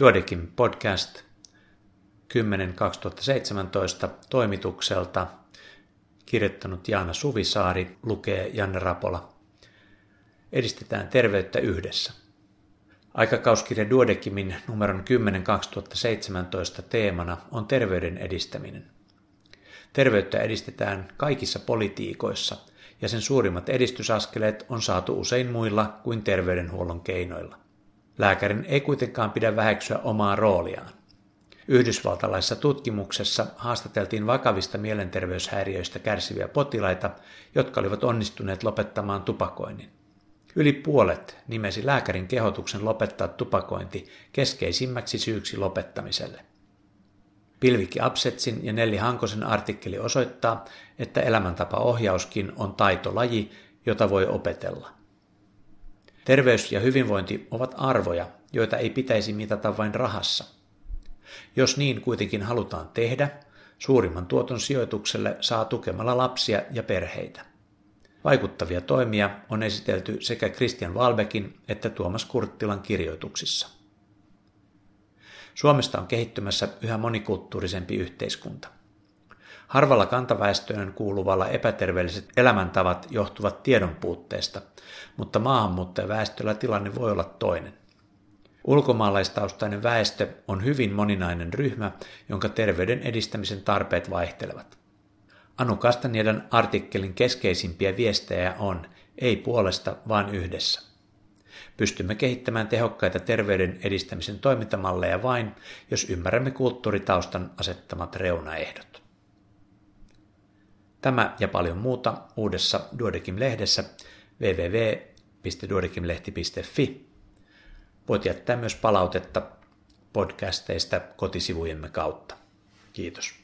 Duodekin podcast 10.2017 toimitukselta kirjoittanut Jaana Suvisaari, lukee Janne Rapola. Edistetään terveyttä yhdessä. Aikakauskirja Duodekimin numeron 10 2017 teemana on terveyden edistäminen. Terveyttä edistetään kaikissa politiikoissa, ja sen suurimmat edistysaskeleet on saatu usein muilla kuin terveydenhuollon keinoilla. Lääkärin ei kuitenkaan pidä väheksyä omaa rooliaan. Yhdysvaltalaisessa tutkimuksessa haastateltiin vakavista mielenterveyshäiriöistä kärsiviä potilaita, jotka olivat onnistuneet lopettamaan tupakoinnin. Yli puolet nimesi lääkärin kehotuksen lopettaa tupakointi keskeisimmäksi syyksi lopettamiselle. Pilvikki Absetsin ja Nelli Hankosen artikkeli osoittaa, että elämäntapaohjauskin on taitolaji, jota voi opetella. Terveys ja hyvinvointi ovat arvoja, joita ei pitäisi mitata vain rahassa. Jos niin kuitenkin halutaan tehdä, suurimman tuoton sijoitukselle saa tukemalla lapsia ja perheitä. Vaikuttavia toimia on esitelty sekä Christian Walbeckin että Tuomas Kurttilan kirjoituksissa. Suomesta on kehittymässä yhä monikulttuurisempi yhteiskunta. Harvalla kantaväestöön kuuluvalla epäterveelliset elämäntavat johtuvat tiedon puutteesta, mutta maahanmuuttajaväestöllä tilanne voi olla toinen. Ulkomaalaistaustainen väestö on hyvin moninainen ryhmä, jonka terveyden edistämisen tarpeet vaihtelevat. Anu Kastaniedan artikkelin keskeisimpiä viestejä on ei puolesta, vaan yhdessä. Pystymme kehittämään tehokkaita terveyden edistämisen toimintamalleja vain, jos ymmärrämme kulttuuritaustan asettamat reunaehdot. Tämä ja paljon muuta uudessa Duodekim-lehdessä www.duodekimlehti.fi. Voit jättää myös palautetta podcasteista kotisivujemme kautta. Kiitos.